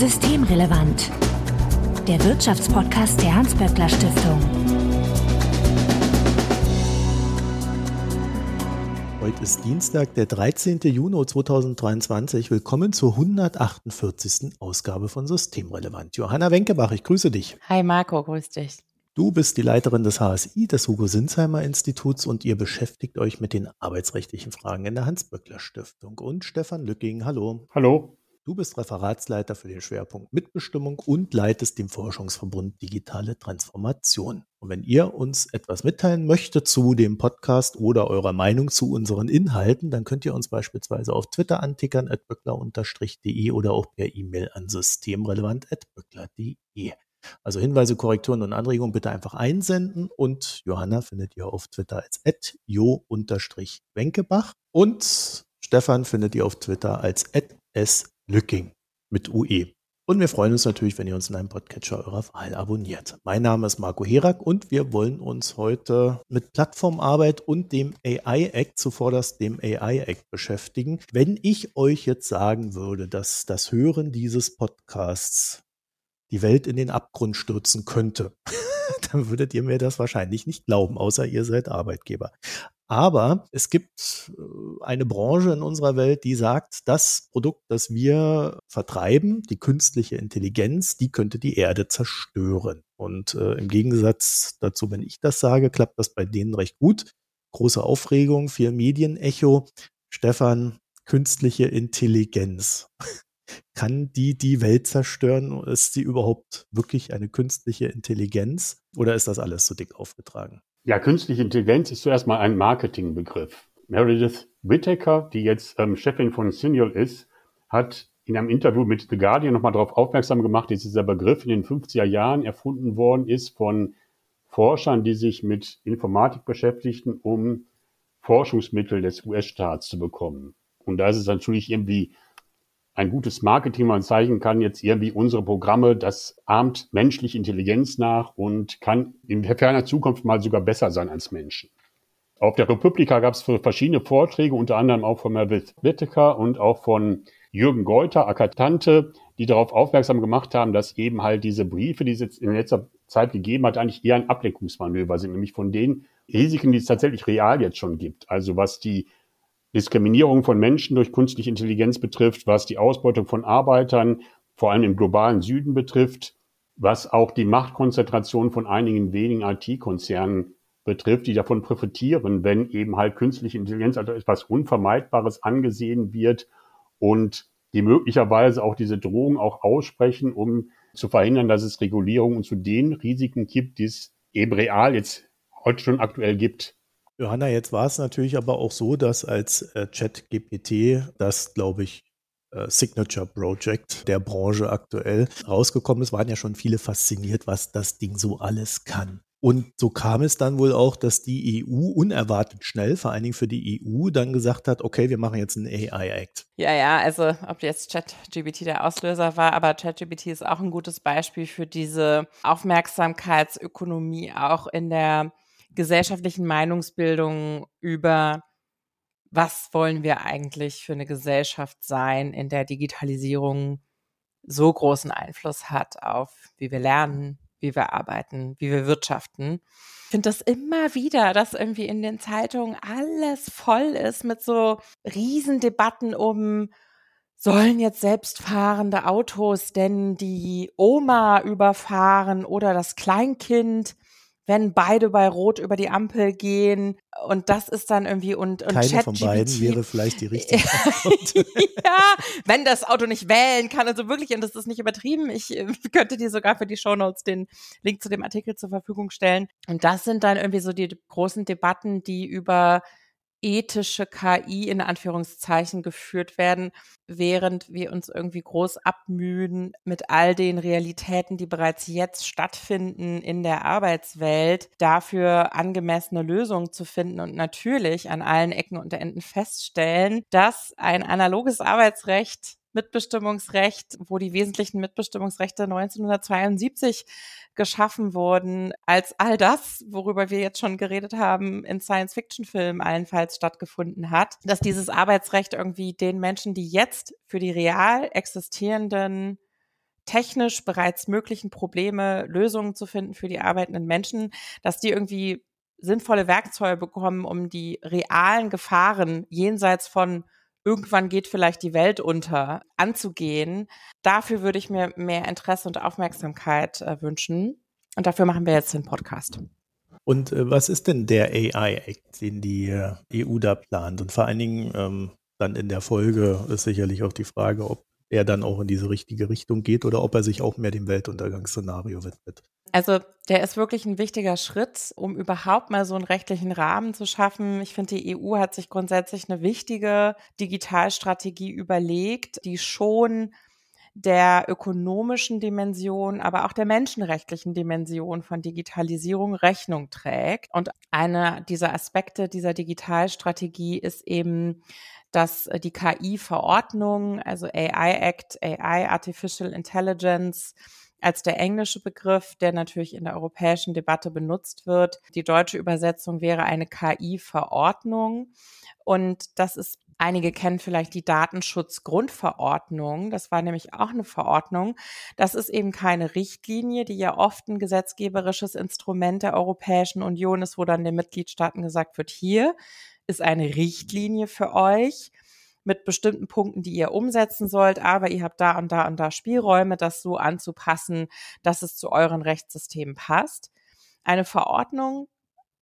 Systemrelevant. Der Wirtschaftspodcast der Hans-Böckler Stiftung. Heute ist Dienstag, der 13. Juni 2023. Willkommen zur 148. Ausgabe von Systemrelevant. Johanna Wenkebach, ich grüße dich. Hi Marco, grüß dich. Du bist die Leiterin des HSI, des Hugo-Sinsheimer Instituts und ihr beschäftigt euch mit den arbeitsrechtlichen Fragen in der Hans-Böckler Stiftung. Und Stefan Lücking, hallo. Hallo. Du bist Referatsleiter für den Schwerpunkt Mitbestimmung und leitest den Forschungsverbund Digitale Transformation. Und wenn ihr uns etwas mitteilen möchtet zu dem Podcast oder eurer Meinung zu unseren Inhalten, dann könnt ihr uns beispielsweise auf Twitter antickern, at böckler-de oder auch per E-Mail an systemrelevant.böckler.de. Also Hinweise, Korrekturen und Anregungen bitte einfach einsenden und Johanna findet ihr auf Twitter als jo-wenkebach und Stefan findet ihr auf Twitter als slücking mit UE. Und wir freuen uns natürlich, wenn ihr uns in einem Podcatcher eurer Wahl abonniert. Mein Name ist Marco Herak und wir wollen uns heute mit Plattformarbeit und dem AI Act, zuvorderst dem AI Act beschäftigen. Wenn ich euch jetzt sagen würde, dass das Hören dieses Podcasts die Welt in den Abgrund stürzen könnte, dann würdet ihr mir das wahrscheinlich nicht glauben, außer ihr seid Arbeitgeber. Aber es gibt äh, eine Branche in unserer Welt, die sagt, das Produkt, das wir vertreiben, die künstliche Intelligenz, die könnte die Erde zerstören. Und äh, im Gegensatz dazu, wenn ich das sage, klappt das bei denen recht gut. Große Aufregung, viel Medienecho. Stefan, künstliche Intelligenz. Kann die die Welt zerstören? Ist sie überhaupt wirklich eine künstliche Intelligenz? Oder ist das alles so dick aufgetragen? Ja, künstliche Intelligenz ist zuerst mal ein Marketingbegriff. Meredith Whittaker, die jetzt ähm, Chefin von Signal ist, hat in einem Interview mit The Guardian nochmal darauf aufmerksam gemacht, dass dieser Begriff in den 50er Jahren erfunden worden ist von Forschern, die sich mit Informatik beschäftigten, um Forschungsmittel des US-Staats zu bekommen. Und da ist es natürlich irgendwie ein gutes Marketing man zeigen kann, jetzt irgendwie unsere Programme, das ahmt menschliche Intelligenz nach und kann in ferner Zukunft mal sogar besser sein als Menschen. Auf der Republika gab es verschiedene Vorträge, unter anderem auch von Mervith Whittaker und auch von Jürgen Geuter, Akatante, die darauf aufmerksam gemacht haben, dass eben halt diese Briefe, die es jetzt in letzter Zeit gegeben hat, eigentlich eher ein Ablenkungsmanöver sind, nämlich von den Risiken, die es tatsächlich real jetzt schon gibt. Also was die Diskriminierung von Menschen durch künstliche Intelligenz betrifft, was die Ausbeutung von Arbeitern, vor allem im globalen Süden betrifft, was auch die Machtkonzentration von einigen wenigen IT-Konzernen betrifft, die davon profitieren, wenn eben halt künstliche Intelligenz als etwas Unvermeidbares angesehen wird und die möglicherweise auch diese Drohung auch aussprechen, um zu verhindern, dass es Regulierungen zu den Risiken gibt, die es eben real jetzt heute schon aktuell gibt. Johanna, jetzt war es natürlich aber auch so, dass als äh, ChatGPT das, glaube ich, äh, Signature Project der Branche aktuell rausgekommen ist, waren ja schon viele fasziniert, was das Ding so alles kann. Und so kam es dann wohl auch, dass die EU unerwartet schnell, vor allen Dingen für die EU, dann gesagt hat, okay, wir machen jetzt einen AI-Act. Ja, ja, also ob jetzt ChatGPT der Auslöser war, aber ChatGPT ist auch ein gutes Beispiel für diese Aufmerksamkeitsökonomie auch in der gesellschaftlichen Meinungsbildung über was wollen wir eigentlich für eine Gesellschaft sein, in der Digitalisierung so großen Einfluss hat auf, wie wir lernen, wie wir arbeiten, wie wir wirtschaften. Ich finde das immer wieder, dass irgendwie in den Zeitungen alles voll ist mit so Riesendebatten um, sollen jetzt selbstfahrende Autos denn die Oma überfahren oder das Kleinkind? Wenn beide bei Rot über die Ampel gehen und das ist dann irgendwie und, und Keine Chat von beiden wäre vielleicht die richtige ja, wenn das Auto nicht wählen kann, also wirklich, und das ist nicht übertrieben, ich äh, könnte dir sogar für die Shownotes den Link zu dem Artikel zur Verfügung stellen. Und das sind dann irgendwie so die großen Debatten, die über ethische KI in Anführungszeichen geführt werden, während wir uns irgendwie groß abmühen mit all den Realitäten, die bereits jetzt stattfinden in der Arbeitswelt, dafür angemessene Lösungen zu finden und natürlich an allen Ecken und Enden feststellen, dass ein analoges Arbeitsrecht Mitbestimmungsrecht, wo die wesentlichen Mitbestimmungsrechte 1972 geschaffen wurden, als all das, worüber wir jetzt schon geredet haben, in Science-Fiction-Filmen allenfalls stattgefunden hat, dass dieses Arbeitsrecht irgendwie den Menschen, die jetzt für die real existierenden technisch bereits möglichen Probleme Lösungen zu finden für die arbeitenden Menschen, dass die irgendwie sinnvolle Werkzeuge bekommen, um die realen Gefahren jenseits von irgendwann geht vielleicht die Welt unter anzugehen. Dafür würde ich mir mehr Interesse und Aufmerksamkeit äh, wünschen. Und dafür machen wir jetzt den Podcast. Und äh, was ist denn der AI-Act, den die äh, EU da plant? Und vor allen Dingen ähm, dann in der Folge ist sicherlich auch die Frage, ob er dann auch in diese richtige Richtung geht oder ob er sich auch mehr dem Weltuntergangsszenario widmet. Also der ist wirklich ein wichtiger Schritt, um überhaupt mal so einen rechtlichen Rahmen zu schaffen. Ich finde, die EU hat sich grundsätzlich eine wichtige Digitalstrategie überlegt, die schon der ökonomischen Dimension, aber auch der menschenrechtlichen Dimension von Digitalisierung Rechnung trägt. Und einer dieser Aspekte dieser Digitalstrategie ist eben dass äh, die KI-Verordnung, also AI Act, AI Artificial Intelligence, als der englische Begriff, der natürlich in der europäischen Debatte benutzt wird. Die deutsche Übersetzung wäre eine KI-Verordnung. Und das ist, einige kennen vielleicht die Datenschutzgrundverordnung. Das war nämlich auch eine Verordnung. Das ist eben keine Richtlinie, die ja oft ein gesetzgeberisches Instrument der Europäischen Union ist, wo dann den Mitgliedstaaten gesagt wird, hier ist eine Richtlinie für euch mit bestimmten Punkten, die ihr umsetzen sollt, aber ihr habt da und da und da Spielräume, das so anzupassen, dass es zu euren Rechtssystemen passt. Eine Verordnung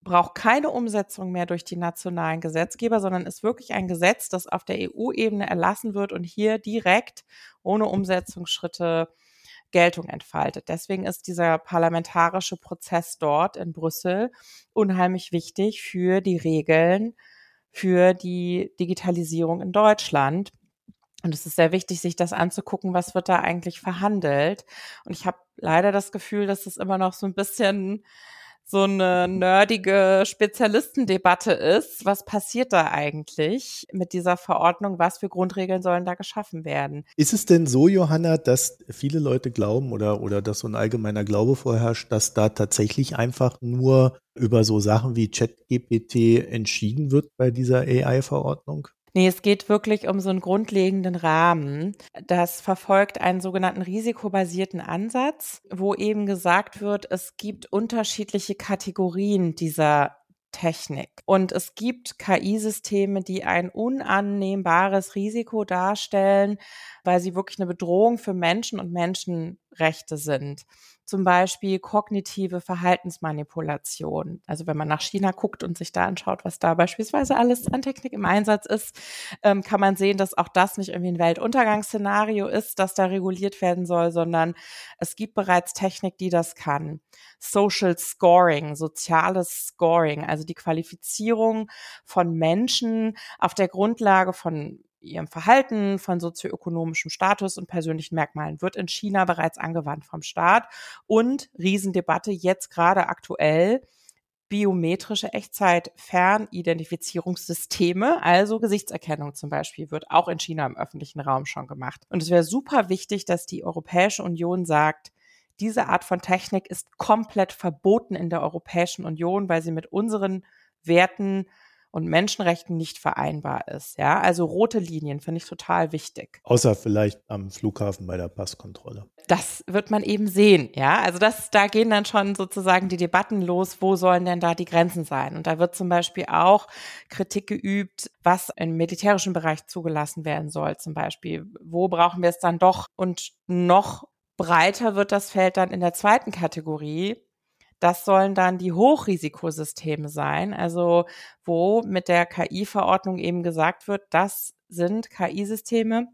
braucht keine Umsetzung mehr durch die nationalen Gesetzgeber, sondern ist wirklich ein Gesetz, das auf der EU-Ebene erlassen wird und hier direkt ohne Umsetzungsschritte Geltung entfaltet. Deswegen ist dieser parlamentarische Prozess dort in Brüssel unheimlich wichtig für die Regeln für die Digitalisierung in Deutschland. Und es ist sehr wichtig, sich das anzugucken, was wird da eigentlich verhandelt. Und ich habe leider das Gefühl, dass es immer noch so ein bisschen so eine nerdige Spezialistendebatte ist. Was passiert da eigentlich mit dieser Verordnung? Was für Grundregeln sollen da geschaffen werden? Ist es denn so, Johanna, dass viele Leute glauben oder, oder dass so ein allgemeiner Glaube vorherrscht, dass da tatsächlich einfach nur über so Sachen wie ChatGPT entschieden wird bei dieser AI-Verordnung? Nee, es geht wirklich um so einen grundlegenden Rahmen. Das verfolgt einen sogenannten risikobasierten Ansatz, wo eben gesagt wird, es gibt unterschiedliche Kategorien dieser Technik. Und es gibt KI-Systeme, die ein unannehmbares Risiko darstellen, weil sie wirklich eine Bedrohung für Menschen und Menschenrechte sind zum Beispiel kognitive Verhaltensmanipulation. Also wenn man nach China guckt und sich da anschaut, was da beispielsweise alles an Technik im Einsatz ist, ähm, kann man sehen, dass auch das nicht irgendwie ein Weltuntergangsszenario ist, das da reguliert werden soll, sondern es gibt bereits Technik, die das kann. Social Scoring, soziales Scoring, also die Qualifizierung von Menschen auf der Grundlage von ihrem Verhalten, von sozioökonomischem Status und persönlichen Merkmalen wird in China bereits angewandt vom Staat und Riesendebatte jetzt gerade aktuell biometrische Echtzeit-Fernidentifizierungssysteme, also Gesichtserkennung zum Beispiel, wird auch in China im öffentlichen Raum schon gemacht. Und es wäre super wichtig, dass die Europäische Union sagt, diese Art von Technik ist komplett verboten in der Europäischen Union, weil sie mit unseren Werten und Menschenrechten nicht vereinbar ist. Ja, also rote Linien finde ich total wichtig. Außer vielleicht am Flughafen bei der Passkontrolle. Das wird man eben sehen. Ja, also das, da gehen dann schon sozusagen die Debatten los. Wo sollen denn da die Grenzen sein? Und da wird zum Beispiel auch Kritik geübt, was im militärischen Bereich zugelassen werden soll. Zum Beispiel, wo brauchen wir es dann doch? Und noch breiter wird das Feld dann in der zweiten Kategorie das sollen dann die Hochrisikosysteme sein, also wo mit der KI-Verordnung eben gesagt wird, das sind KI-Systeme,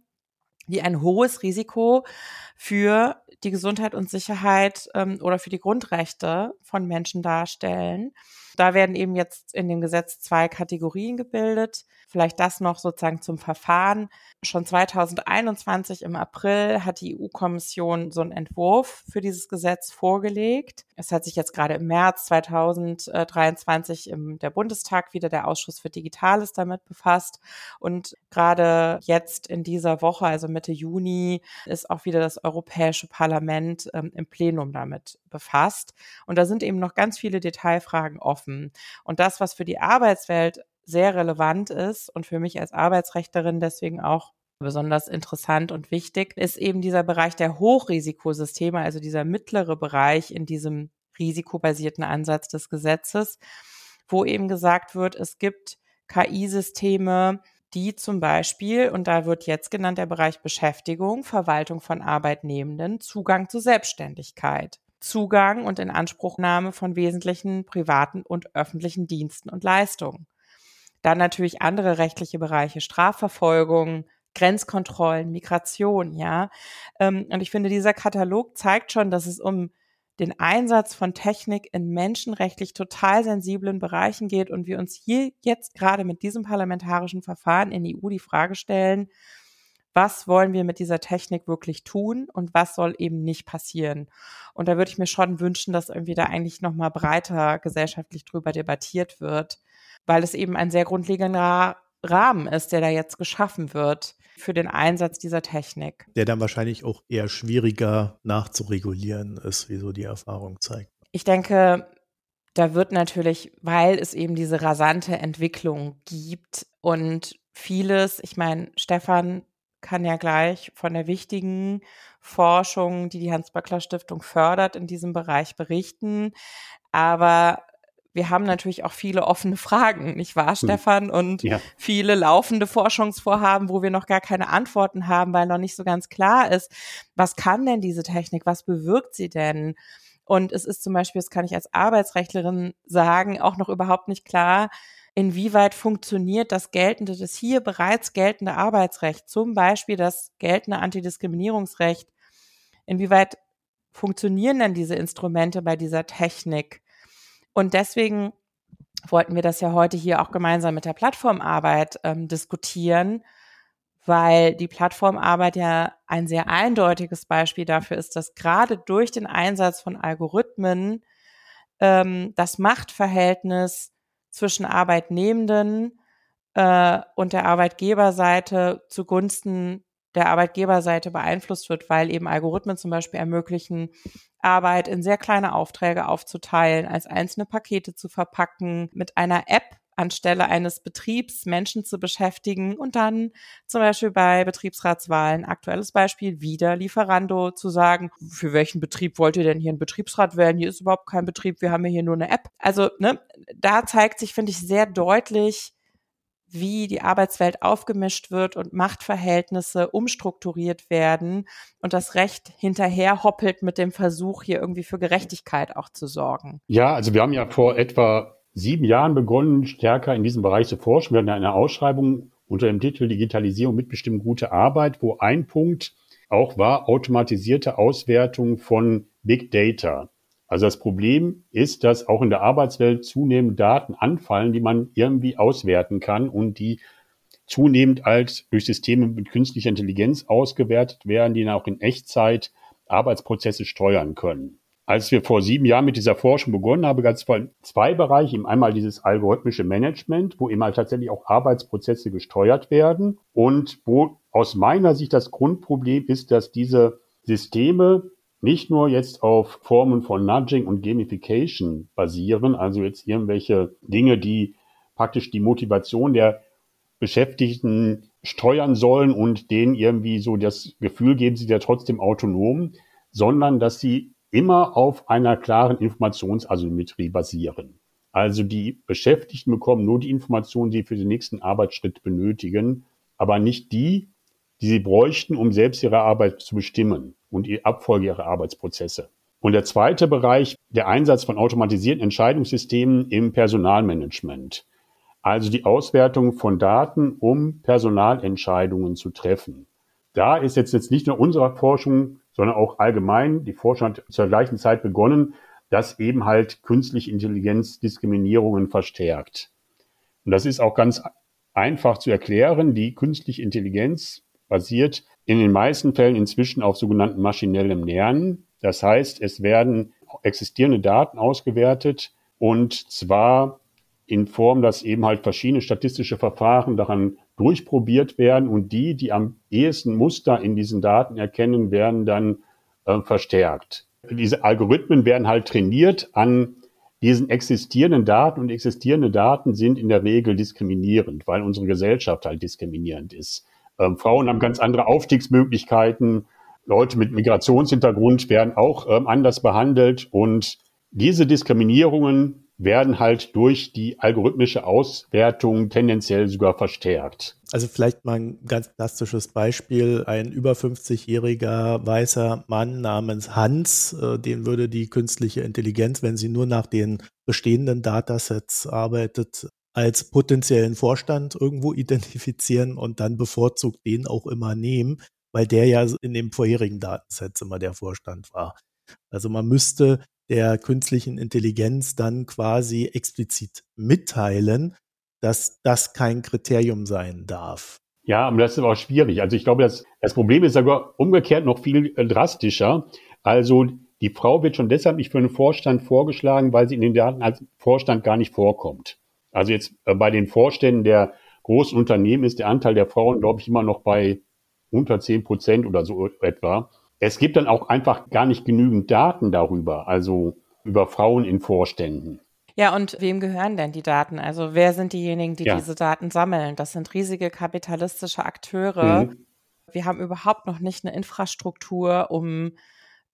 die ein hohes Risiko für die Gesundheit und Sicherheit ähm, oder für die Grundrechte von Menschen darstellen. Da werden eben jetzt in dem Gesetz zwei Kategorien gebildet. Vielleicht das noch sozusagen zum Verfahren. Schon 2021 im April hat die EU-Kommission so einen Entwurf für dieses Gesetz vorgelegt. Es hat sich jetzt gerade im März 2023 im der Bundestag wieder der Ausschuss für Digitales damit befasst. Und gerade jetzt in dieser Woche, also Mitte Juni, ist auch wieder das Europäische Parlament ähm, im Plenum damit befasst. Und da sind eben noch ganz viele Detailfragen offen. Und das, was für die Arbeitswelt sehr relevant ist und für mich als Arbeitsrechterin deswegen auch besonders interessant und wichtig, ist eben dieser Bereich der Hochrisikosysteme, also dieser mittlere Bereich in diesem risikobasierten Ansatz des Gesetzes, wo eben gesagt wird, es gibt KI-Systeme, die zum Beispiel, und da wird jetzt genannt der Bereich Beschäftigung, Verwaltung von Arbeitnehmenden, Zugang zu Selbstständigkeit, Zugang und Inanspruchnahme von wesentlichen privaten und öffentlichen Diensten und Leistungen. Dann natürlich andere rechtliche Bereiche, Strafverfolgung, Grenzkontrollen, Migration, ja. Ähm, und ich finde, dieser Katalog zeigt schon, dass es um den Einsatz von Technik in menschenrechtlich total sensiblen Bereichen geht und wir uns hier jetzt gerade mit diesem parlamentarischen Verfahren in die EU die Frage stellen, was wollen wir mit dieser Technik wirklich tun und was soll eben nicht passieren. Und da würde ich mir schon wünschen, dass irgendwie da eigentlich nochmal breiter gesellschaftlich drüber debattiert wird, weil es eben ein sehr grundlegender Rahmen ist, der da jetzt geschaffen wird für den Einsatz dieser Technik. Der dann wahrscheinlich auch eher schwieriger nachzuregulieren ist, wie so die Erfahrung zeigt. Ich denke, da wird natürlich, weil es eben diese rasante Entwicklung gibt und vieles, ich meine, Stefan kann ja gleich von der wichtigen Forschung, die die Hans-Böckler-Stiftung fördert, in diesem Bereich berichten. Aber wir haben natürlich auch viele offene Fragen, nicht wahr, hm. Stefan? Und ja. viele laufende Forschungsvorhaben, wo wir noch gar keine Antworten haben, weil noch nicht so ganz klar ist, was kann denn diese Technik, was bewirkt sie denn? Und es ist zum Beispiel, das kann ich als Arbeitsrechtlerin sagen, auch noch überhaupt nicht klar, inwieweit funktioniert das geltende, das hier bereits geltende Arbeitsrecht, zum Beispiel das geltende Antidiskriminierungsrecht, inwieweit funktionieren denn diese Instrumente bei dieser Technik? Und deswegen wollten wir das ja heute hier auch gemeinsam mit der Plattformarbeit ähm, diskutieren, weil die Plattformarbeit ja ein sehr eindeutiges Beispiel dafür ist, dass gerade durch den Einsatz von Algorithmen ähm, das Machtverhältnis zwischen Arbeitnehmenden äh, und der Arbeitgeberseite zugunsten der Arbeitgeberseite beeinflusst wird, weil eben Algorithmen zum Beispiel ermöglichen, Arbeit in sehr kleine Aufträge aufzuteilen, als einzelne Pakete zu verpacken, mit einer App anstelle eines Betriebs Menschen zu beschäftigen und dann zum Beispiel bei Betriebsratswahlen, aktuelles Beispiel, wieder Lieferando zu sagen, für welchen Betrieb wollt ihr denn hier einen Betriebsrat wählen? Hier ist überhaupt kein Betrieb, wir haben hier nur eine App. Also, ne, da zeigt sich, finde ich, sehr deutlich, wie die Arbeitswelt aufgemischt wird und Machtverhältnisse umstrukturiert werden und das Recht hinterher hoppelt mit dem Versuch, hier irgendwie für Gerechtigkeit auch zu sorgen. Ja, also wir haben ja vor etwa sieben Jahren begonnen, stärker in diesem Bereich zu forschen. Wir hatten eine Ausschreibung unter dem Titel Digitalisierung mitbestimmt gute Arbeit, wo ein Punkt auch war automatisierte Auswertung von Big Data. Also das Problem ist, dass auch in der Arbeitswelt zunehmend Daten anfallen, die man irgendwie auswerten kann und die zunehmend als durch Systeme mit künstlicher Intelligenz ausgewertet werden, die dann auch in Echtzeit Arbeitsprozesse steuern können. Als wir vor sieben Jahren mit dieser Forschung begonnen haben, gab es zwei Bereiche. Eben einmal dieses algorithmische Management, wo eben halt tatsächlich auch Arbeitsprozesse gesteuert werden und wo aus meiner Sicht das Grundproblem ist, dass diese Systeme nicht nur jetzt auf Formen von Nudging und Gamification basieren, also jetzt irgendwelche Dinge, die praktisch die Motivation der Beschäftigten steuern sollen und denen irgendwie so das Gefühl geben, sie ja trotzdem autonom, sondern dass sie immer auf einer klaren Informationsasymmetrie basieren. Also die Beschäftigten bekommen nur die Informationen, die sie für den nächsten Arbeitsschritt benötigen, aber nicht die, die sie bräuchten, um selbst ihre Arbeit zu bestimmen und die Abfolge ihrer Arbeitsprozesse. Und der zweite Bereich, der Einsatz von automatisierten Entscheidungssystemen im Personalmanagement. Also die Auswertung von Daten, um Personalentscheidungen zu treffen. Da ist jetzt, jetzt nicht nur unsere Forschung, sondern auch allgemein, die Forschung hat zur gleichen Zeit begonnen, dass eben halt künstliche Intelligenz Diskriminierungen verstärkt. Und das ist auch ganz einfach zu erklären. Die künstliche Intelligenz basiert in den meisten Fällen inzwischen auf sogenannten maschinellem Lernen. Das heißt, es werden existierende Daten ausgewertet und zwar in Form, dass eben halt verschiedene statistische Verfahren daran durchprobiert werden und die, die am ehesten Muster in diesen Daten erkennen, werden dann äh, verstärkt. Diese Algorithmen werden halt trainiert an diesen existierenden Daten und existierende Daten sind in der Regel diskriminierend, weil unsere Gesellschaft halt diskriminierend ist. Ähm, Frauen haben ganz andere Aufstiegsmöglichkeiten. Leute mit Migrationshintergrund werden auch ähm, anders behandelt. Und diese Diskriminierungen werden halt durch die algorithmische Auswertung tendenziell sogar verstärkt. Also vielleicht mal ein ganz plastisches Beispiel. Ein über 50-jähriger weißer Mann namens Hans, äh, den würde die künstliche Intelligenz, wenn sie nur nach den bestehenden Datasets arbeitet, als potenziellen Vorstand irgendwo identifizieren und dann bevorzugt den auch immer nehmen, weil der ja in dem vorherigen Datensatz immer der Vorstand war. Also man müsste der künstlichen Intelligenz dann quasi explizit mitteilen, dass das kein Kriterium sein darf. Ja, aber das ist aber schwierig. Also ich glaube, das, das Problem ist sogar umgekehrt noch viel äh, drastischer. Also die Frau wird schon deshalb nicht für einen Vorstand vorgeschlagen, weil sie in den Daten als Vorstand gar nicht vorkommt. Also jetzt äh, bei den Vorständen der großen Unternehmen ist der Anteil der Frauen, glaube ich, immer noch bei unter zehn Prozent oder so etwa. Es gibt dann auch einfach gar nicht genügend Daten darüber, also über Frauen in Vorständen. Ja, und wem gehören denn die Daten? Also wer sind diejenigen, die ja. diese Daten sammeln? Das sind riesige kapitalistische Akteure. Mhm. Wir haben überhaupt noch nicht eine Infrastruktur, um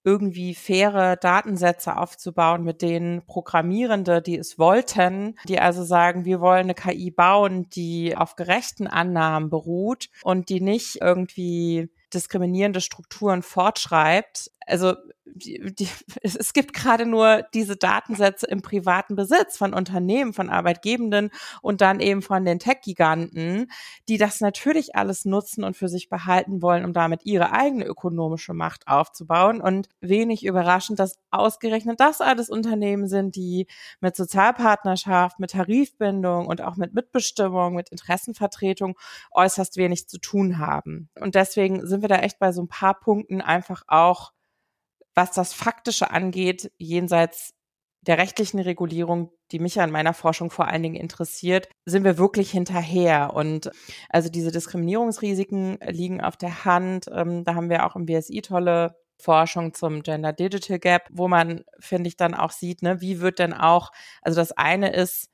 irgendwie faire Datensätze aufzubauen, mit denen Programmierende, die es wollten, die also sagen, wir wollen eine KI bauen, die auf gerechten Annahmen beruht und die nicht irgendwie diskriminierende Strukturen fortschreibt. Also die, die, es gibt gerade nur diese Datensätze im privaten Besitz von Unternehmen, von Arbeitgebenden und dann eben von den Tech-Giganten, die das natürlich alles nutzen und für sich behalten wollen, um damit ihre eigene ökonomische Macht aufzubauen. Und wenig überraschend, dass ausgerechnet das alles Unternehmen sind, die mit Sozialpartnerschaft, mit Tarifbindung und auch mit Mitbestimmung, mit Interessenvertretung äußerst wenig zu tun haben. Und deswegen sind wir da echt bei so ein paar Punkten einfach auch was das Faktische angeht, jenseits der rechtlichen Regulierung, die mich ja in meiner Forschung vor allen Dingen interessiert, sind wir wirklich hinterher. Und also diese Diskriminierungsrisiken liegen auf der Hand. Ähm, da haben wir auch im BSI tolle Forschung zum Gender Digital Gap, wo man, finde ich, dann auch sieht, ne, wie wird denn auch, also das eine ist,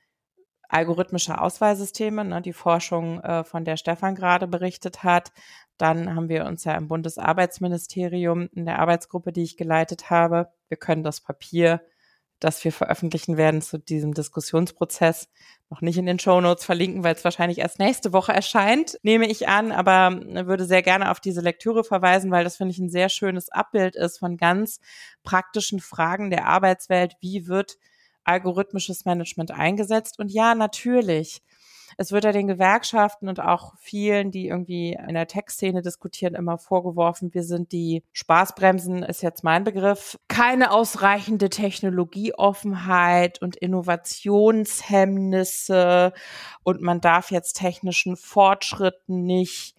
algorithmische Auswahlsysteme, ne, die Forschung, äh, von der Stefan gerade berichtet hat. Dann haben wir uns ja im Bundesarbeitsministerium in der Arbeitsgruppe, die ich geleitet habe, wir können das Papier, das wir veröffentlichen werden zu diesem Diskussionsprozess, noch nicht in den Show Notes verlinken, weil es wahrscheinlich erst nächste Woche erscheint, nehme ich an, aber äh, würde sehr gerne auf diese Lektüre verweisen, weil das finde ich ein sehr schönes Abbild ist von ganz praktischen Fragen der Arbeitswelt. Wie wird algorithmisches Management eingesetzt. Und ja, natürlich. Es wird ja den Gewerkschaften und auch vielen, die irgendwie in der Tech-Szene diskutieren, immer vorgeworfen, wir sind die Spaßbremsen, ist jetzt mein Begriff, keine ausreichende Technologieoffenheit und Innovationshemmnisse und man darf jetzt technischen Fortschritten nicht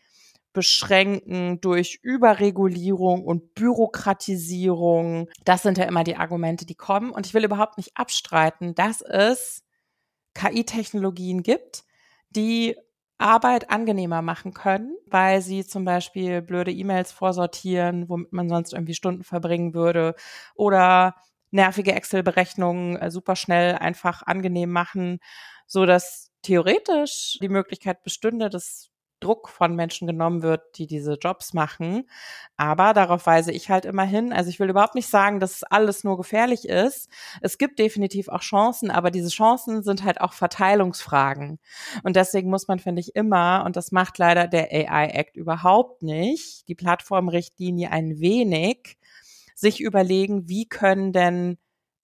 beschränken durch Überregulierung und Bürokratisierung. Das sind ja immer die Argumente, die kommen. Und ich will überhaupt nicht abstreiten, dass es KI-Technologien gibt, die Arbeit angenehmer machen können, weil sie zum Beispiel blöde E-Mails vorsortieren, womit man sonst irgendwie Stunden verbringen würde oder nervige Excel-Berechnungen äh, super schnell einfach angenehm machen, so dass theoretisch die Möglichkeit bestünde, dass Druck von Menschen genommen wird, die diese Jobs machen. Aber darauf weise ich halt immer hin. Also ich will überhaupt nicht sagen, dass alles nur gefährlich ist. Es gibt definitiv auch Chancen, aber diese Chancen sind halt auch Verteilungsfragen. Und deswegen muss man, finde ich, immer, und das macht leider der AI Act überhaupt nicht, die Plattformrichtlinie ein wenig, sich überlegen, wie können denn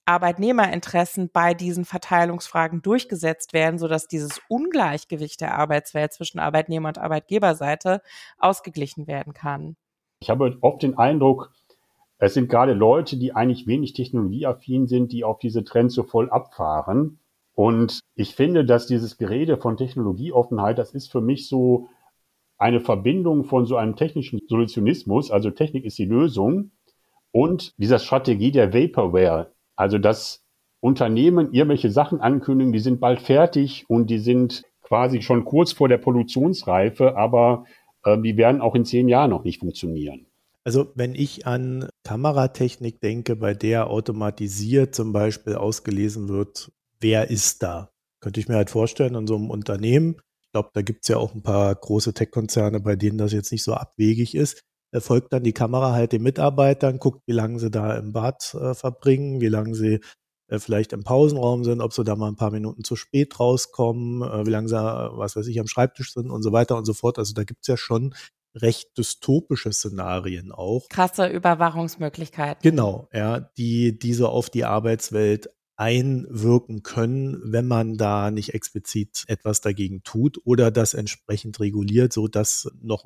Arbeitnehmerinteressen bei diesen Verteilungsfragen durchgesetzt werden, sodass dieses Ungleichgewicht der Arbeitswelt zwischen Arbeitnehmer und Arbeitgeberseite ausgeglichen werden kann. Ich habe oft den Eindruck, es sind gerade Leute, die eigentlich wenig technologieaffin sind, die auf diese Trends so voll abfahren. Und ich finde, dass dieses Gerede von Technologieoffenheit, das ist für mich so eine Verbindung von so einem technischen Solutionismus, also Technik ist die Lösung, und dieser Strategie der Vaporware, also, dass Unternehmen irgendwelche Sachen ankündigen, die sind bald fertig und die sind quasi schon kurz vor der Produktionsreife, aber äh, die werden auch in zehn Jahren noch nicht funktionieren. Also wenn ich an Kameratechnik denke, bei der automatisiert zum Beispiel ausgelesen wird, wer ist da, könnte ich mir halt vorstellen, in so einem Unternehmen glaube, da gibt es ja auch ein paar große Tech-Konzerne, bei denen das jetzt nicht so abwegig ist. Folgt dann die Kamera halt den Mitarbeitern, guckt, wie lange sie da im Bad äh, verbringen, wie lange sie äh, vielleicht im Pausenraum sind, ob sie da mal ein paar Minuten zu spät rauskommen, äh, wie lange sie, was weiß ich, am Schreibtisch sind und so weiter und so fort. Also da gibt es ja schon recht dystopische Szenarien auch. Krasse Überwachungsmöglichkeiten. Genau, ja, die, die so auf die Arbeitswelt einwirken können, wenn man da nicht explizit etwas dagegen tut oder das entsprechend reguliert, so dass noch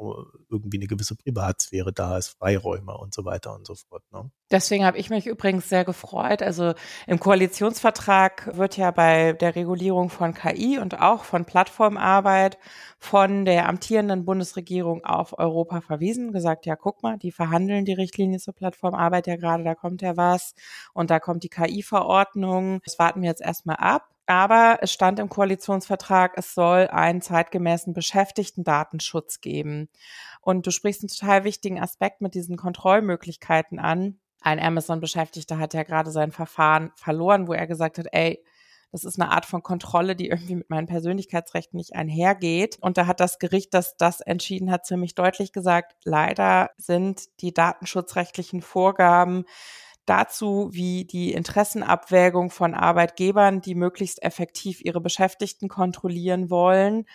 irgendwie eine gewisse Privatsphäre da ist, Freiräume und so weiter und so fort. Ne? Deswegen habe ich mich übrigens sehr gefreut. Also im Koalitionsvertrag wird ja bei der Regulierung von KI und auch von Plattformarbeit von der amtierenden Bundesregierung auf Europa verwiesen, gesagt, ja, guck mal, die verhandeln die Richtlinie zur Plattformarbeit ja gerade, da kommt ja was und da kommt die KI-Verordnung. Das warten wir jetzt erstmal ab. Aber es stand im Koalitionsvertrag, es soll einen zeitgemäßen Beschäftigten-Datenschutz geben. Und du sprichst einen total wichtigen Aspekt mit diesen Kontrollmöglichkeiten an. Ein Amazon-Beschäftigter hat ja gerade sein Verfahren verloren, wo er gesagt hat, ey, das ist eine Art von Kontrolle, die irgendwie mit meinen Persönlichkeitsrechten nicht einhergeht. Und da hat das Gericht, das das entschieden hat, ziemlich deutlich gesagt, leider sind die datenschutzrechtlichen Vorgaben dazu, wie die Interessenabwägung von Arbeitgebern, die möglichst effektiv ihre Beschäftigten kontrollieren wollen,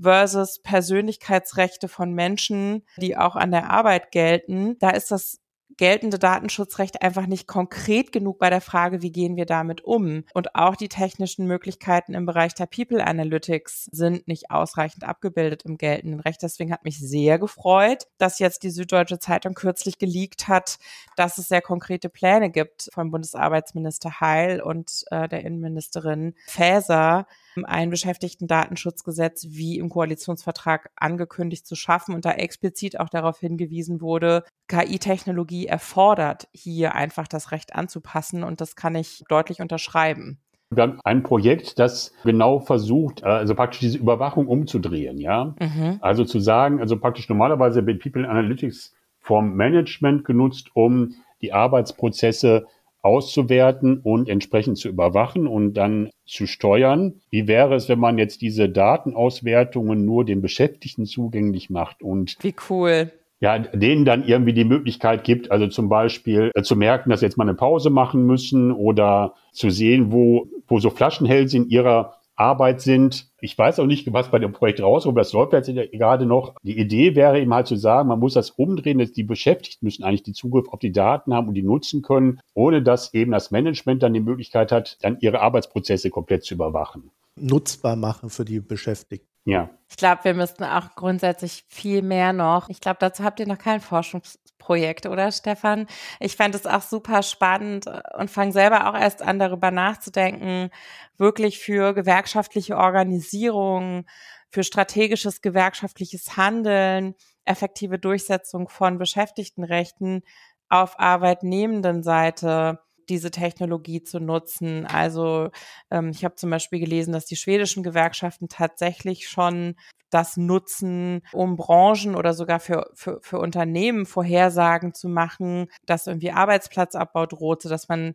versus Persönlichkeitsrechte von Menschen, die auch an der Arbeit gelten. Da ist das geltende Datenschutzrecht einfach nicht konkret genug bei der Frage, wie gehen wir damit um. Und auch die technischen Möglichkeiten im Bereich der People Analytics sind nicht ausreichend abgebildet im geltenden Recht. Deswegen hat mich sehr gefreut, dass jetzt die Süddeutsche Zeitung kürzlich geleakt hat, dass es sehr konkrete Pläne gibt vom Bundesarbeitsminister Heil und äh, der Innenministerin Faeser, ein Beschäftigten-Datenschutzgesetz wie im Koalitionsvertrag angekündigt zu schaffen und da explizit auch darauf hingewiesen wurde, KI-Technologie erfordert hier einfach das Recht anzupassen und das kann ich deutlich unterschreiben. Wir haben ein Projekt, das genau versucht, äh, also praktisch diese Überwachung umzudrehen, ja. Mhm. Also zu sagen, also praktisch normalerweise wird People Analytics vom Management genutzt, um die Arbeitsprozesse auszuwerten und entsprechend zu überwachen und dann zu steuern. Wie wäre es, wenn man jetzt diese Datenauswertungen nur den Beschäftigten zugänglich macht und wie cool ja, denen dann irgendwie die Möglichkeit gibt, also zum Beispiel äh, zu merken, dass sie jetzt mal eine Pause machen müssen oder zu sehen, wo, wo so Flaschenhälse in ihrer Arbeit sind. Ich weiß auch nicht, was bei dem Projekt rauskommt, das läuft jetzt gerade noch. Die Idee wäre eben halt zu sagen, man muss das umdrehen, dass die Beschäftigten müssen eigentlich die Zugriff auf die Daten haben und die nutzen können, ohne dass eben das Management dann die Möglichkeit hat, dann ihre Arbeitsprozesse komplett zu überwachen. Nutzbar machen für die Beschäftigten. Ja. Ich glaube, wir müssten auch grundsätzlich viel mehr noch. Ich glaube, dazu habt ihr noch kein Forschungsprojekt, oder Stefan? Ich fände es auch super spannend und fange selber auch erst an, darüber nachzudenken, wirklich für gewerkschaftliche Organisierung, für strategisches gewerkschaftliches Handeln, effektive Durchsetzung von Beschäftigtenrechten auf arbeitnehmenden Seite diese Technologie zu nutzen. Also ähm, ich habe zum Beispiel gelesen, dass die schwedischen Gewerkschaften tatsächlich schon das nutzen, um Branchen oder sogar für, für, für Unternehmen Vorhersagen zu machen, dass irgendwie Arbeitsplatzabbau droht, sodass man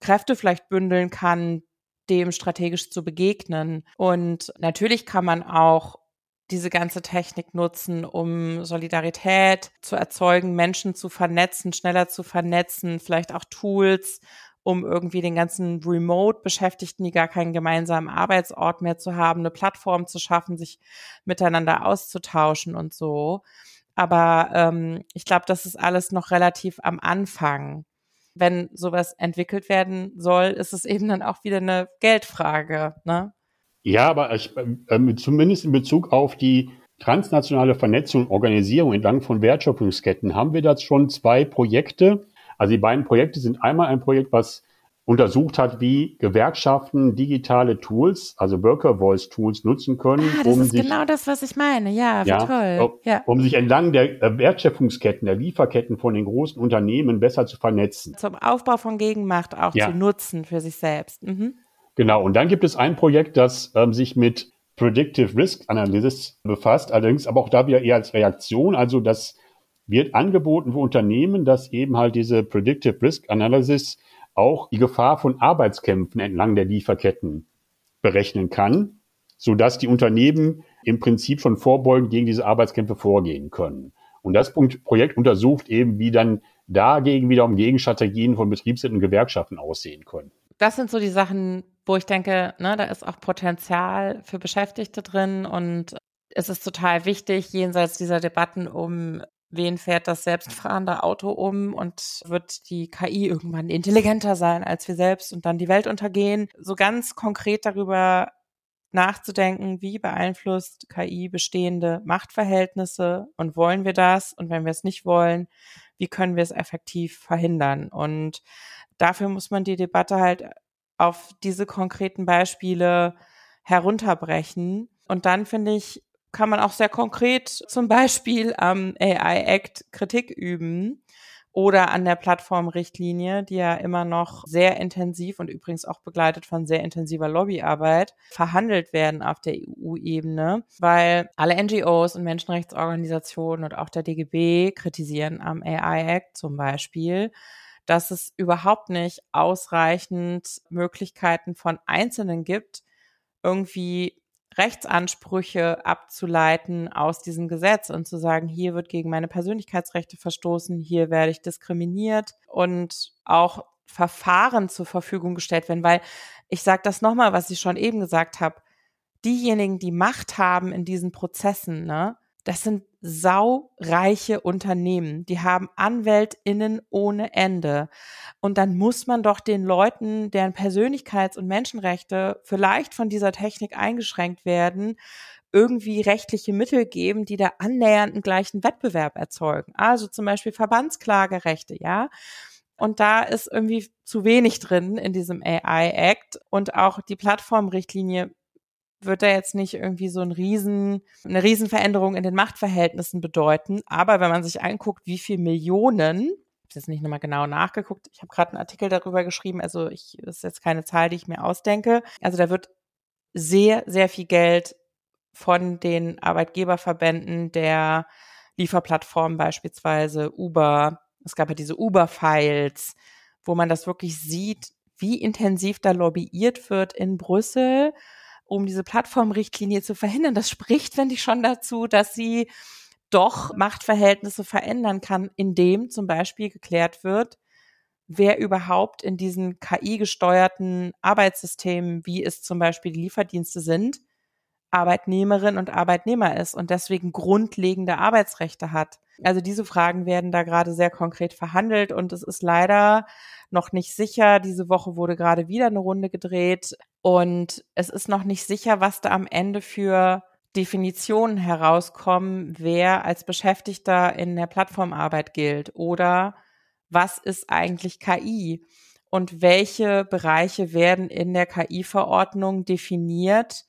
Kräfte vielleicht bündeln kann, dem strategisch zu begegnen. Und natürlich kann man auch diese ganze Technik nutzen, um Solidarität zu erzeugen, Menschen zu vernetzen, schneller zu vernetzen, vielleicht auch Tools, um irgendwie den ganzen Remote-Beschäftigten, die gar keinen gemeinsamen Arbeitsort mehr zu haben, eine Plattform zu schaffen, sich miteinander auszutauschen und so. Aber ähm, ich glaube, das ist alles noch relativ am Anfang. Wenn sowas entwickelt werden soll, ist es eben dann auch wieder eine Geldfrage. Ne? Ja, aber ich, äh, zumindest in Bezug auf die transnationale Vernetzung und Organisierung entlang von Wertschöpfungsketten haben wir da schon zwei Projekte. Also die beiden Projekte sind einmal ein Projekt, was untersucht hat, wie Gewerkschaften digitale Tools, also Worker Voice Tools nutzen können. Ah, das um ist sich, genau das, was ich meine. Ja, wie ja, toll. Ja. Um sich entlang der äh, Wertschöpfungsketten, der Lieferketten von den großen Unternehmen besser zu vernetzen. Zum Aufbau von Gegenmacht auch ja. zu nutzen für sich selbst. Mhm. Genau, und dann gibt es ein Projekt, das ähm, sich mit Predictive Risk Analysis befasst, allerdings aber auch da wieder eher als Reaktion. Also das wird angeboten für Unternehmen, dass eben halt diese Predictive Risk Analysis auch die Gefahr von Arbeitskämpfen entlang der Lieferketten berechnen kann, sodass die Unternehmen im Prinzip schon vorbeugend gegen diese Arbeitskämpfe vorgehen können. Und das Projekt untersucht eben, wie dann dagegen wiederum Gegenstrategien von Betriebsräten und Gewerkschaften aussehen können. Das sind so die Sachen, wo ich denke, ne, da ist auch Potenzial für Beschäftigte drin und es ist total wichtig, jenseits dieser Debatten um wen fährt das selbstfahrende Auto um und wird die KI irgendwann intelligenter sein als wir selbst und dann die Welt untergehen. So ganz konkret darüber nachzudenken, wie beeinflusst KI bestehende Machtverhältnisse und wollen wir das? Und wenn wir es nicht wollen, wie können wir es effektiv verhindern? Und dafür muss man die Debatte halt auf diese konkreten Beispiele herunterbrechen. Und dann finde ich, kann man auch sehr konkret zum Beispiel am AI Act Kritik üben oder an der Plattformrichtlinie, die ja immer noch sehr intensiv und übrigens auch begleitet von sehr intensiver Lobbyarbeit verhandelt werden auf der EU-Ebene, weil alle NGOs und Menschenrechtsorganisationen und auch der DGB kritisieren am AI Act zum Beispiel, dass es überhaupt nicht ausreichend Möglichkeiten von Einzelnen gibt, irgendwie Rechtsansprüche abzuleiten aus diesem Gesetz und zu sagen, hier wird gegen meine Persönlichkeitsrechte verstoßen, hier werde ich diskriminiert und auch Verfahren zur Verfügung gestellt werden, weil ich sage das nochmal, was ich schon eben gesagt habe, diejenigen, die Macht haben in diesen Prozessen, ne, das sind saureiche Unternehmen. Die haben AnwältInnen ohne Ende. Und dann muss man doch den Leuten, deren Persönlichkeits- und Menschenrechte vielleicht von dieser Technik eingeschränkt werden, irgendwie rechtliche Mittel geben, die da annähernd einen gleichen Wettbewerb erzeugen. Also zum Beispiel Verbandsklagerechte, ja. Und da ist irgendwie zu wenig drin in diesem AI Act und auch die Plattformrichtlinie wird da jetzt nicht irgendwie so ein Riesen, eine Riesenveränderung in den Machtverhältnissen bedeuten. Aber wenn man sich anguckt, wie viel Millionen, ich habe jetzt nicht nochmal genau nachgeguckt, ich habe gerade einen Artikel darüber geschrieben, also ich, das ist jetzt keine Zahl, die ich mir ausdenke. Also da wird sehr, sehr viel Geld von den Arbeitgeberverbänden der Lieferplattformen beispielsweise Uber, es gab ja diese Uber-Files, wo man das wirklich sieht, wie intensiv da lobbyiert wird in Brüssel um diese Plattformrichtlinie zu verhindern. Das spricht, finde ich, schon dazu, dass sie doch Machtverhältnisse verändern kann, indem zum Beispiel geklärt wird, wer überhaupt in diesen KI-gesteuerten Arbeitssystemen, wie es zum Beispiel die Lieferdienste sind, Arbeitnehmerin und Arbeitnehmer ist und deswegen grundlegende Arbeitsrechte hat. Also diese Fragen werden da gerade sehr konkret verhandelt und es ist leider noch nicht sicher. Diese Woche wurde gerade wieder eine Runde gedreht und es ist noch nicht sicher, was da am Ende für Definitionen herauskommen, wer als Beschäftigter in der Plattformarbeit gilt oder was ist eigentlich KI und welche Bereiche werden in der KI-Verordnung definiert,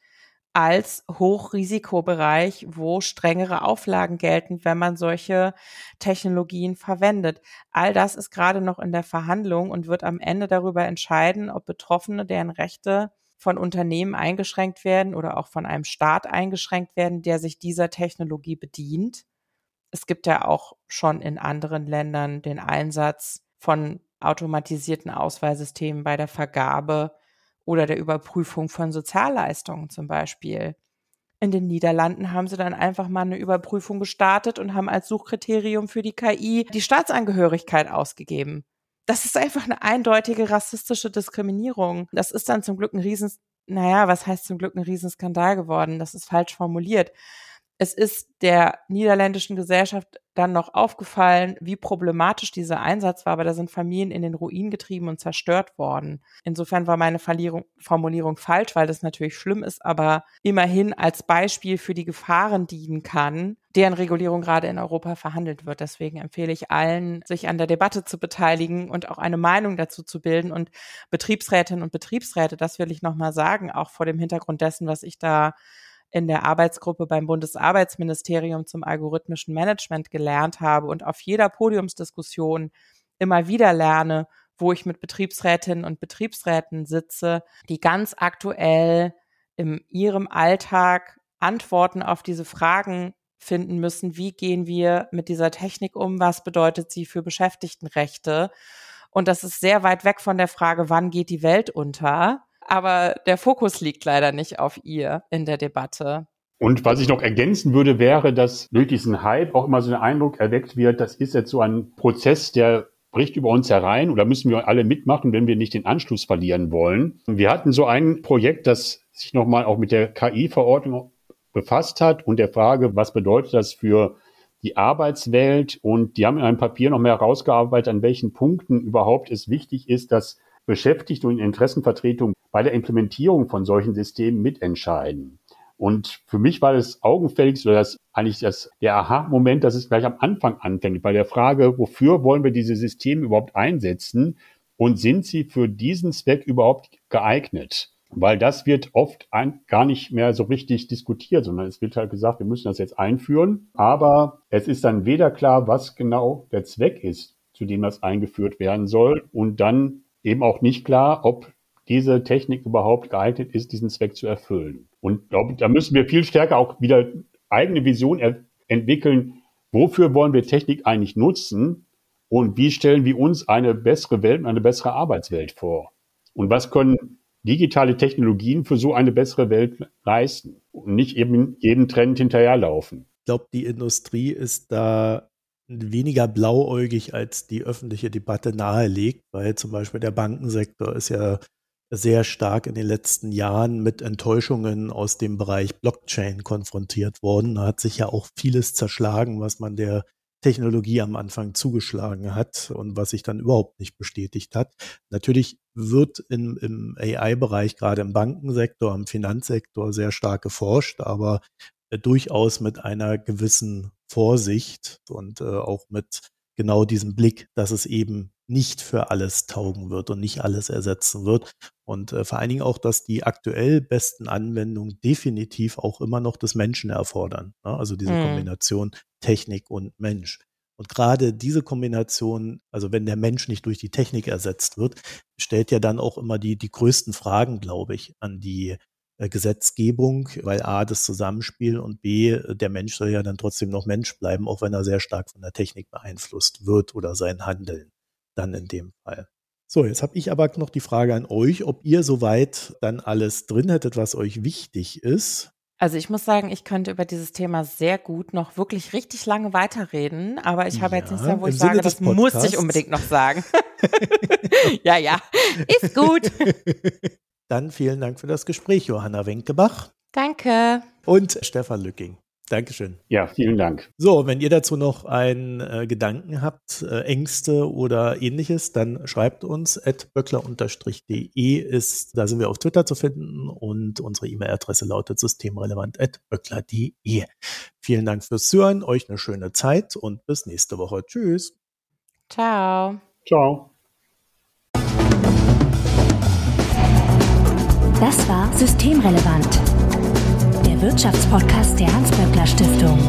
als Hochrisikobereich, wo strengere Auflagen gelten, wenn man solche Technologien verwendet. All das ist gerade noch in der Verhandlung und wird am Ende darüber entscheiden, ob Betroffene, deren Rechte von Unternehmen eingeschränkt werden oder auch von einem Staat eingeschränkt werden, der sich dieser Technologie bedient. Es gibt ja auch schon in anderen Ländern den Einsatz von automatisierten Auswahlsystemen bei der Vergabe oder der Überprüfung von Sozialleistungen zum Beispiel. In den Niederlanden haben sie dann einfach mal eine Überprüfung gestartet und haben als Suchkriterium für die KI die Staatsangehörigkeit ausgegeben. Das ist einfach eine eindeutige rassistische Diskriminierung. Das ist dann zum Glück ein Riesen, naja, was heißt zum Glück ein Riesenskandal geworden? Das ist falsch formuliert es ist der niederländischen Gesellschaft dann noch aufgefallen, wie problematisch dieser Einsatz war, aber da sind Familien in den Ruin getrieben und zerstört worden. Insofern war meine Formulierung falsch, weil das natürlich schlimm ist, aber immerhin als Beispiel für die Gefahren dienen kann, deren Regulierung gerade in Europa verhandelt wird. Deswegen empfehle ich allen, sich an der Debatte zu beteiligen und auch eine Meinung dazu zu bilden und Betriebsrätinnen und Betriebsräte, das will ich nochmal sagen, auch vor dem Hintergrund dessen, was ich da in der Arbeitsgruppe beim Bundesarbeitsministerium zum algorithmischen Management gelernt habe und auf jeder Podiumsdiskussion immer wieder lerne, wo ich mit Betriebsrätinnen und Betriebsräten sitze, die ganz aktuell in ihrem Alltag Antworten auf diese Fragen finden müssen. Wie gehen wir mit dieser Technik um? Was bedeutet sie für Beschäftigtenrechte? Und das ist sehr weit weg von der Frage, wann geht die Welt unter, aber der Fokus liegt leider nicht auf ihr in der Debatte. Und was ich noch ergänzen würde, wäre, dass durch diesen Hype auch immer so ein Eindruck erweckt wird, das ist jetzt so ein Prozess, der bricht über uns herein oder müssen wir alle mitmachen, wenn wir nicht den Anschluss verlieren wollen. Wir hatten so ein Projekt, das sich nochmal auch mit der KI-Verordnung befasst hat und der Frage, was bedeutet das für die Arbeitswelt? Und die haben in einem Papier noch mehr herausgearbeitet, an welchen Punkten überhaupt es wichtig ist, dass Beschäftigte und Interessenvertretungen bei der Implementierung von solchen Systemen mitentscheiden. Und für mich war das augenfällig, oder das eigentlich das, der Aha-Moment, dass es gleich am Anfang anfängt, bei der Frage, wofür wollen wir diese Systeme überhaupt einsetzen und sind sie für diesen Zweck überhaupt geeignet? Weil das wird oft ein, gar nicht mehr so richtig diskutiert, sondern es wird halt gesagt, wir müssen das jetzt einführen. Aber es ist dann weder klar, was genau der Zweck ist, zu dem das eingeführt werden soll und dann eben auch nicht klar, ob diese Technik überhaupt geeignet ist, diesen Zweck zu erfüllen. Und glaube, da müssen wir viel stärker auch wieder eigene Vision entwickeln. Wofür wollen wir Technik eigentlich nutzen? Und wie stellen wir uns eine bessere Welt und eine bessere Arbeitswelt vor? Und was können digitale Technologien für so eine bessere Welt leisten? Und nicht eben jedem Trend hinterherlaufen. Ich glaube, die Industrie ist da weniger blauäugig als die öffentliche Debatte nahelegt, weil zum Beispiel der Bankensektor ist ja sehr stark in den letzten Jahren mit Enttäuschungen aus dem Bereich Blockchain konfrontiert worden. Da hat sich ja auch vieles zerschlagen, was man der Technologie am Anfang zugeschlagen hat und was sich dann überhaupt nicht bestätigt hat. Natürlich wird in, im AI-Bereich, gerade im Bankensektor, im Finanzsektor sehr stark geforscht, aber äh, durchaus mit einer gewissen Vorsicht und äh, auch mit genau diesem Blick, dass es eben nicht für alles taugen wird und nicht alles ersetzen wird. Und äh, vor allen Dingen auch, dass die aktuell besten Anwendungen definitiv auch immer noch des Menschen erfordern. Ne? Also diese mhm. Kombination Technik und Mensch. Und gerade diese Kombination, also wenn der Mensch nicht durch die Technik ersetzt wird, stellt ja dann auch immer die, die größten Fragen, glaube ich, an die Gesetzgebung, weil A, das Zusammenspiel und B, äh, der Mensch soll ja dann trotzdem noch Mensch bleiben, auch wenn er sehr stark von der Technik beeinflusst wird oder sein Handeln dann in dem Fall. So, jetzt habe ich aber noch die Frage an euch, ob ihr soweit dann alles drin hättet, was euch wichtig ist. Also ich muss sagen, ich könnte über dieses Thema sehr gut noch wirklich richtig lange weiterreden, aber ich habe ja, jetzt nicht so, wo ich sage, das muss ich unbedingt noch sagen. ja, ja, ist gut. Dann vielen Dank für das Gespräch, Johanna Wenkebach. Danke. Und Stefan Lücking. Dankeschön. Ja, vielen Dank. So, wenn ihr dazu noch einen äh, Gedanken habt, äh, Ängste oder ähnliches, dann schreibt uns at böckler-de ist, da sind wir auf Twitter zu finden und unsere E-Mail-Adresse lautet systemrelevant at böckler.de. Vielen Dank fürs Zuhören, euch eine schöne Zeit und bis nächste Woche. Tschüss. Ciao. Ciao. Das war Systemrelevant der Wirtschaftspodcast der Hans-Böckler Stiftung.